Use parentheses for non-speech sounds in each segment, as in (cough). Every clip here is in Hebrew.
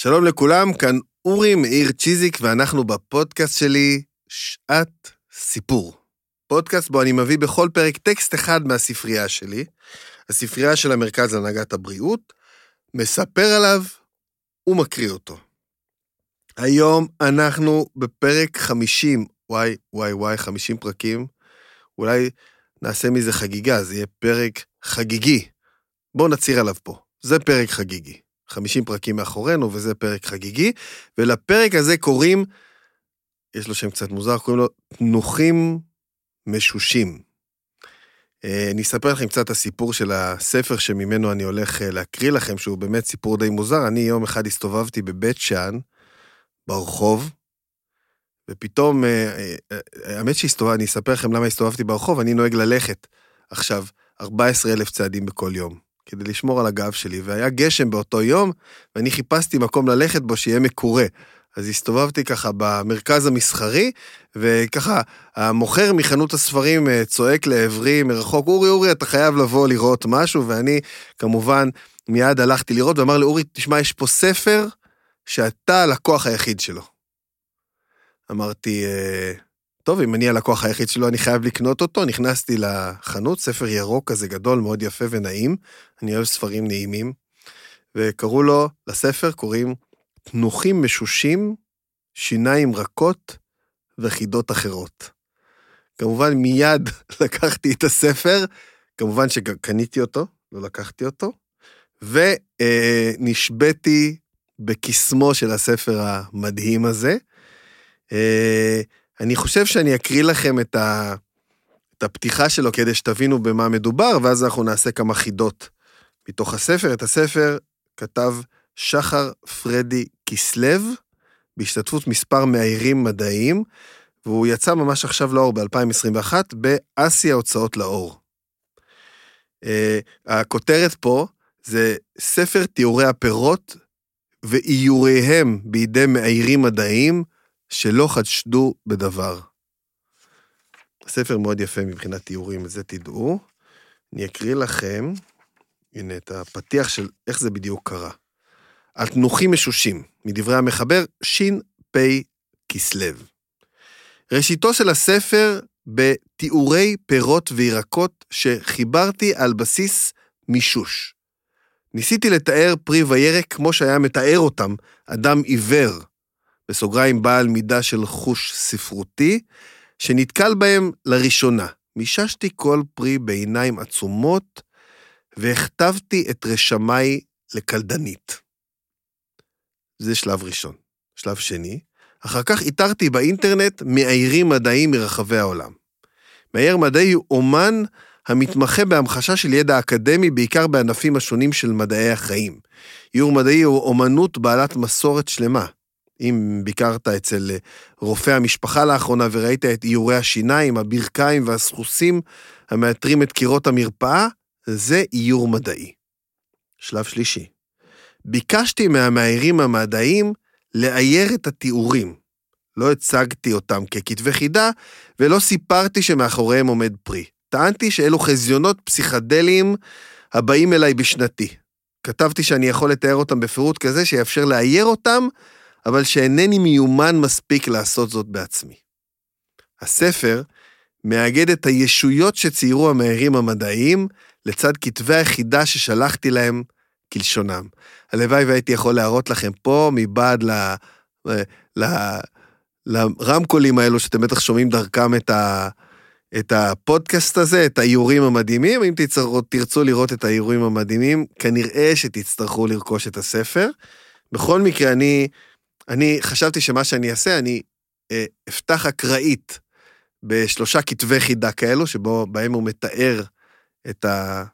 שלום לכולם, כאן אורי מאיר צ'יזיק, ואנחנו בפודקאסט שלי, שעת סיפור. פודקאסט בו אני מביא בכל פרק טקסט אחד מהספרייה שלי, הספרייה של המרכז להנהגת הבריאות, מספר עליו ומקריא אותו. היום אנחנו בפרק 50, וואי, וואי, וואי, 50 פרקים. אולי נעשה מזה חגיגה, זה יהיה פרק חגיגי. בואו נצהיר עליו פה, זה פרק חגיגי. 50 פרקים מאחורינו, וזה פרק חגיגי, ולפרק הזה קוראים, יש לו שם קצת מוזר, קוראים לו תנוחים משושים. אה, אני אספר לכם קצת את הסיפור של הספר שממנו אני הולך אה, להקריא לכם, שהוא באמת סיפור די מוזר. אני יום אחד הסתובבתי בבית שאן, ברחוב, ופתאום, אה, האמת שהסתובבתי, אני אספר לכם למה הסתובבתי ברחוב, אני נוהג ללכת עכשיו 14 אלף צעדים בכל יום. כדי לשמור על הגב שלי, והיה גשם באותו יום, ואני חיפשתי מקום ללכת בו שיהיה מקורה. אז הסתובבתי ככה במרכז המסחרי, וככה המוכר מחנות הספרים אה, צועק לעברי מרחוק, אורי, אורי, אתה חייב לבוא לראות משהו, ואני כמובן מיד הלכתי לראות, ואמר לי, אורי, תשמע, יש פה ספר שאתה הלקוח היחיד שלו. אמרתי, אה, טוב, אם אני הלקוח היחיד שלו, אני חייב לקנות אותו. נכנסתי לחנות, ספר ירוק כזה גדול, מאוד יפה ונעים. אני אוהב ספרים נעימים. וקראו לו, לספר קוראים תנוחים משושים, שיניים רכות וחידות אחרות. כמובן, מיד (laughs) לקחתי את הספר, כמובן שקניתי אותו, לא לקחתי אותו, ונשבתי בקסמו של הספר המדהים הזה. אה, אני חושב שאני אקריא לכם את, ה, את הפתיחה שלו כדי שתבינו במה מדובר, ואז אנחנו נעשה כמה חידות מתוך הספר. את הספר כתב שחר פרדי כסלו, בהשתתפות מספר מאיירים מדעיים, והוא יצא ממש עכשיו לאור ב-2021 באסיה הוצאות לאור. Uh, הכותרת פה זה ספר תיאורי הפירות ואיוריהם בידי מאיירים מדעיים, שלא חשדו בדבר. ספר מאוד יפה מבחינת תיאורים, את זה תדעו. אני אקריא לכם, הנה, את הפתיח של איך זה בדיוק קרה. על תנוחים משושים, מדברי המחבר ש"פ כסלו. ראשיתו של הספר בתיאורי פירות וירקות שחיברתי על בסיס מישוש. ניסיתי לתאר פרי וירק כמו שהיה מתאר אותם אדם עיוור, בסוגריים בעל מידה של חוש ספרותי, שנתקל בהם לראשונה. מיששתי כל פרי בעיניים עצומות, והכתבתי את רשמיי לקלדנית. זה שלב ראשון. שלב שני, אחר כך איתרתי באינטרנט מאיירים מדעיים מרחבי העולם. מאייר מדעי הוא אומן המתמחה בהמחשה של ידע אקדמי, בעיקר בענפים השונים של מדעי החיים. איור מדעי הוא אומנות בעלת מסורת שלמה. אם ביקרת אצל אה, רופא המשפחה לאחרונה וראית את איורי השיניים, הברכיים והסחוסים המאתרים את קירות המרפאה, זה איור מדעי. שלב שלישי, ביקשתי מהמאיירים המדעיים לאייר את התיאורים. לא הצגתי אותם ככתבי חידה, ולא סיפרתי שמאחוריהם עומד פרי. טענתי שאלו חזיונות פסיכדליים הבאים אליי בשנתי. כתבתי שאני יכול לתאר אותם בפירוט כזה שיאפשר לאייר אותם אבל שאינני מיומן מספיק לעשות זאת בעצמי. הספר מאגד את הישויות שציירו המאיירים המדעיים לצד כתבי החידה ששלחתי להם כלשונם. הלוואי והייתי יכול להראות לכם פה מבעד ל... ל... לרמקולים האלו שאתם בטח שומעים דרכם את, ה, את הפודקאסט הזה, את האיורים המדהימים. אם תצטרכו, תרצו לראות את האיורים המדהימים, כנראה שתצטרכו לרכוש את הספר. בכל מקרה, אני אני חשבתי שמה שאני אעשה, אני אה, אפתח אקראית בשלושה כתבי חידה כאלו, שבהם הוא מתאר את, ה,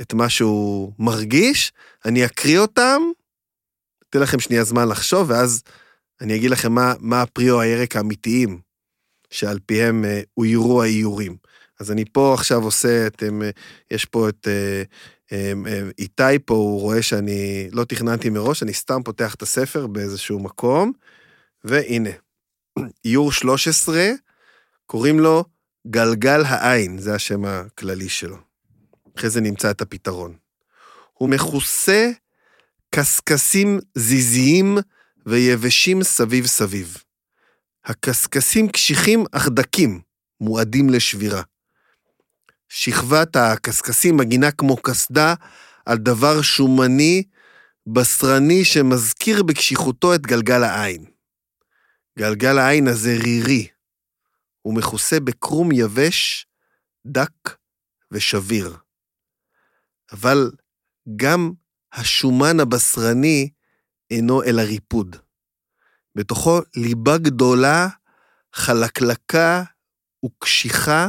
את מה שהוא מרגיש, אני אקריא אותם, אתן לכם שנייה זמן לחשוב, ואז אני אגיד לכם מה, מה הפריו הירק האמיתיים, שעל פיהם אה, אוירו האיורים. אז אני פה עכשיו עושה, אתם, יש פה את אה, איתי פה, הוא רואה שאני לא תכננתי מראש, אני סתם פותח את הספר באיזשהו מקום, והנה, איור 13, קוראים לו גלגל העין, זה השם הכללי שלו. אחרי זה נמצא את הפתרון. הוא מכוסה קשקשים זיזיים ויבשים סביב סביב. הקשקשים קשיחים אך דקים, מועדים לשבירה. שכבת הקשקשים מגינה כמו קסדה על דבר שומני, בשרני שמזכיר בקשיחותו את גלגל העין. גלגל העין הזה רירי, הוא מכוסה בקרום יבש, דק ושביר. אבל גם השומן הבשרני אינו אלא ריפוד. בתוכו ליבה גדולה, חלקלקה וקשיחה,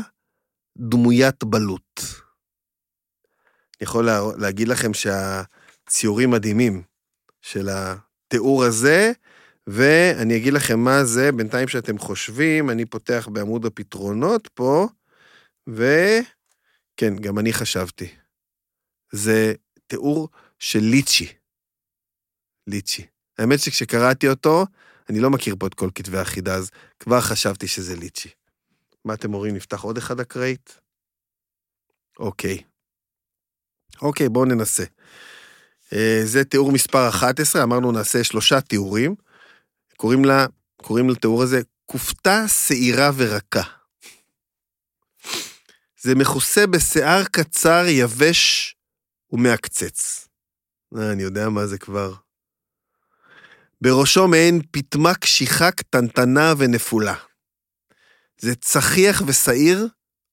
דמוית בלוט. אני יכול לה, להגיד לכם שהציורים מדהימים של התיאור הזה, ואני אגיד לכם מה זה, בינתיים שאתם חושבים, אני פותח בעמוד הפתרונות פה, וכן, גם אני חשבתי. זה תיאור של ליצ'י. ליצ'י. האמת שכשקראתי אותו, אני לא מכיר פה את כל כתבי החידה, אז כבר חשבתי שזה ליצ'י. מה אתם אומרים, נפתח עוד אחד אקראית? אוקיי. אוקיי, בואו ננסה. אה, זה תיאור מספר 11, אמרנו נעשה שלושה תיאורים. קוראים לה, קוראים לתיאור הזה כופתה שעירה ורכה. זה מכוסה בשיער קצר, יבש ומעקצץ. אה, אני יודע מה זה כבר. בראשו מעין פטמה קשיחה קטנטנה ונפולה. זה צחיח ושעיר,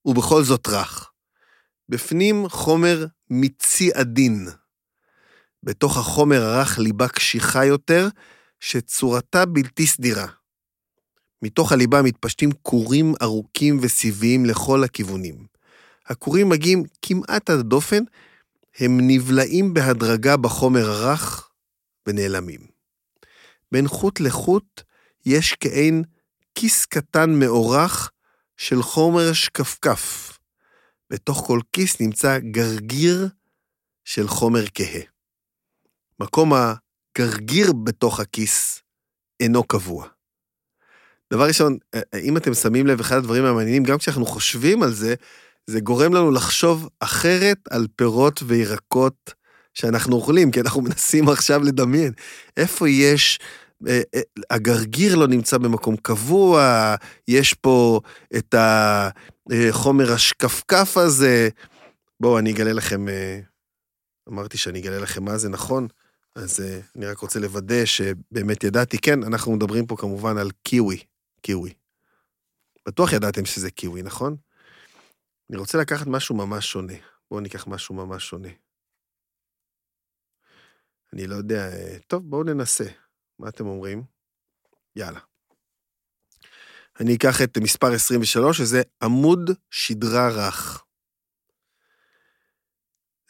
ובכל זאת רך. בפנים חומר מיצי עדין. בתוך החומר הרך ליבה קשיחה יותר, שצורתה בלתי סדירה. מתוך הליבה מתפשטים כורים ארוכים וסיביים לכל הכיוונים. הכורים מגיעים כמעט עד הדופן, הם נבלעים בהדרגה בחומר הרך ונעלמים. בין חוט לחוט יש כעין כיס קטן מאורך של חומר שקפקף. בתוך כל כיס נמצא גרגיר של חומר כהה. מקום הגרגיר בתוך הכיס אינו קבוע. דבר ראשון, אם אתם שמים לב, אחד הדברים המעניינים, גם כשאנחנו חושבים על זה, זה גורם לנו לחשוב אחרת על פירות וירקות שאנחנו אוכלים, כי אנחנו מנסים עכשיו לדמיין איפה יש, אה, אה, הגרגיר לא נמצא במקום קבוע, יש פה את החומר השקפקף הזה. בואו, אני אגלה לכם, אה, אמרתי שאני אגלה לכם מה זה נכון, אז אני רק רוצה לוודא שבאמת ידעתי, כן, אנחנו מדברים פה כמובן על קיווי, קיווי. בטוח ידעתם שזה קיווי, נכון? אני רוצה לקחת משהו ממש שונה. בואו ניקח משהו ממש שונה. אני לא יודע, טוב, בואו ננסה. מה אתם אומרים? יאללה. אני אקח את מספר 23, שזה עמוד שדרה רך.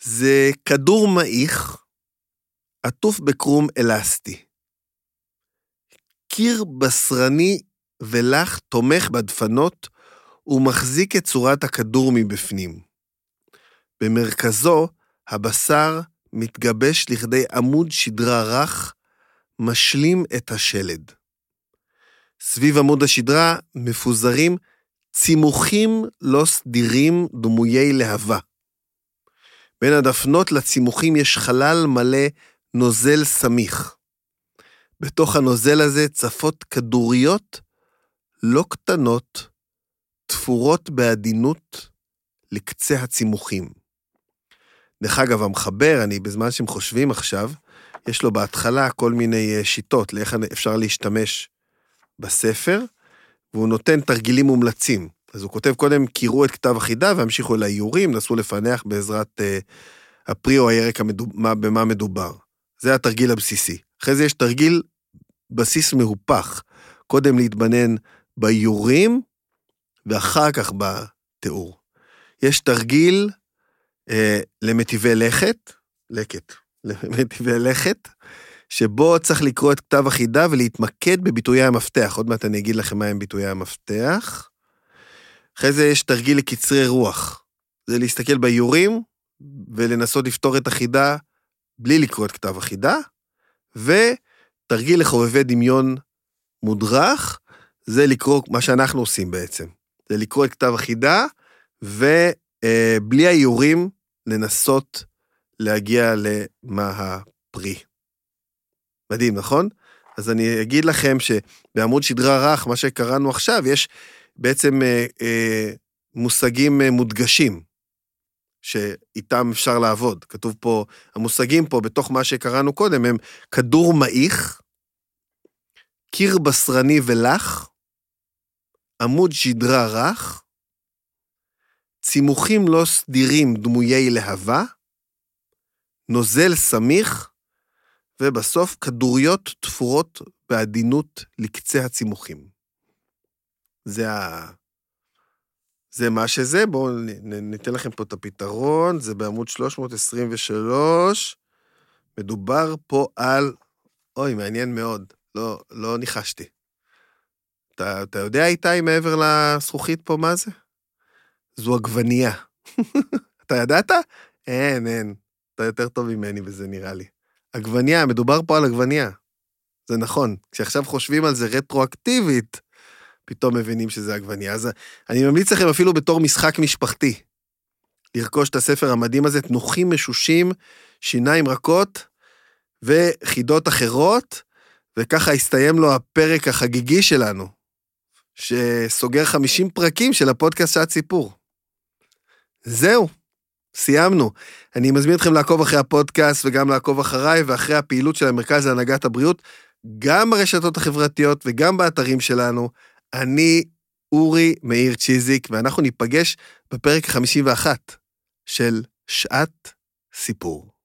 זה כדור מעיך עטוף בקרום אלסטי. קיר בשרני ולח תומך בדפנות ומחזיק את צורת הכדור מבפנים. במרכזו, הבשר מתגבש לכדי עמוד שדרה רך, משלים את השלד. סביב עמוד השדרה מפוזרים צימוכים לא סדירים דמויי להבה. בין הדפנות לצימוכים יש חלל מלא נוזל סמיך. בתוך הנוזל הזה צפות כדוריות לא קטנות, תפורות בעדינות לקצה הצימוכים. דרך אגב, המחבר, אני, בזמן שהם חושבים עכשיו, יש לו בהתחלה כל מיני אה, שיטות לאיך אפשר להשתמש בספר, והוא נותן תרגילים מומלצים. אז הוא כותב קודם, קירו את כתב החידה והמשיכו אל האיורים, נסו לפענח בעזרת אה, הפרי או הירק המדוב, במה מדובר. זה התרגיל הבסיסי. אחרי זה יש תרגיל בסיס מהופך. קודם להתבנן באיורים, ואחר כך בתיאור. יש תרגיל אה, למטיבי לכת, לקט, למטיבי לכת, שבו צריך לקרוא את כתב החידה ולהתמקד בביטויי המפתח. עוד מעט אני אגיד לכם מהם ביטויי המפתח. אחרי זה יש תרגיל לקצרי רוח. זה להסתכל באיורים ולנסות לפתור את החידה בלי לקרוא את כתב החידה, ותרגיל לחובבי דמיון מודרך, זה לקרוא מה שאנחנו עושים בעצם. זה לקרוא את כתב החידה, ובלי האיורים לנסות להגיע למה הפרי. מדהים, נכון? אז אני אגיד לכם שבעמוד שדרה רך, מה שקראנו עכשיו, יש בעצם אה, אה, מושגים אה, מודגשים, שאיתם אפשר לעבוד. כתוב פה, המושגים פה, בתוך מה שקראנו קודם, הם כדור מעיך, קיר בשרני ולח, עמוד שדרה רך, צימוכים לא סדירים דמויי להבה, נוזל סמיך, ובסוף כדוריות תפורות בעדינות לקצה הצימוכים. זה ה... זה מה שזה, בואו ניתן לכם פה את הפתרון, זה בעמוד 323. מדובר פה על... אוי, מעניין מאוד, לא, לא ניחשתי. אתה, אתה יודע, איתי, מעבר לזכוכית פה, מה זה? זו עגבנייה. (laughs) אתה ידעת? אין, אין. אתה יותר טוב ממני בזה, נראה לי. עגבנייה, מדובר פה על עגבנייה. זה נכון. כשעכשיו חושבים על זה רטרואקטיבית, פתאום מבינים שזה עגבנייה. אז אני ממליץ לכם אפילו בתור משחק משפחתי, לרכוש את הספר המדהים הזה, תנוחים משושים, שיניים רכות וחידות אחרות, וככה הסתיים לו הפרק החגיגי שלנו, שסוגר 50 פרקים של הפודקאסט שעת סיפור. זהו, סיימנו. אני מזמין אתכם לעקוב אחרי הפודקאסט וגם לעקוב אחריי ואחרי הפעילות של המרכז להנהגת הבריאות, גם ברשתות החברתיות וגם באתרים שלנו. אני אורי מאיר צ'יזיק, ואנחנו ניפגש בפרק 51 של שעת סיפור.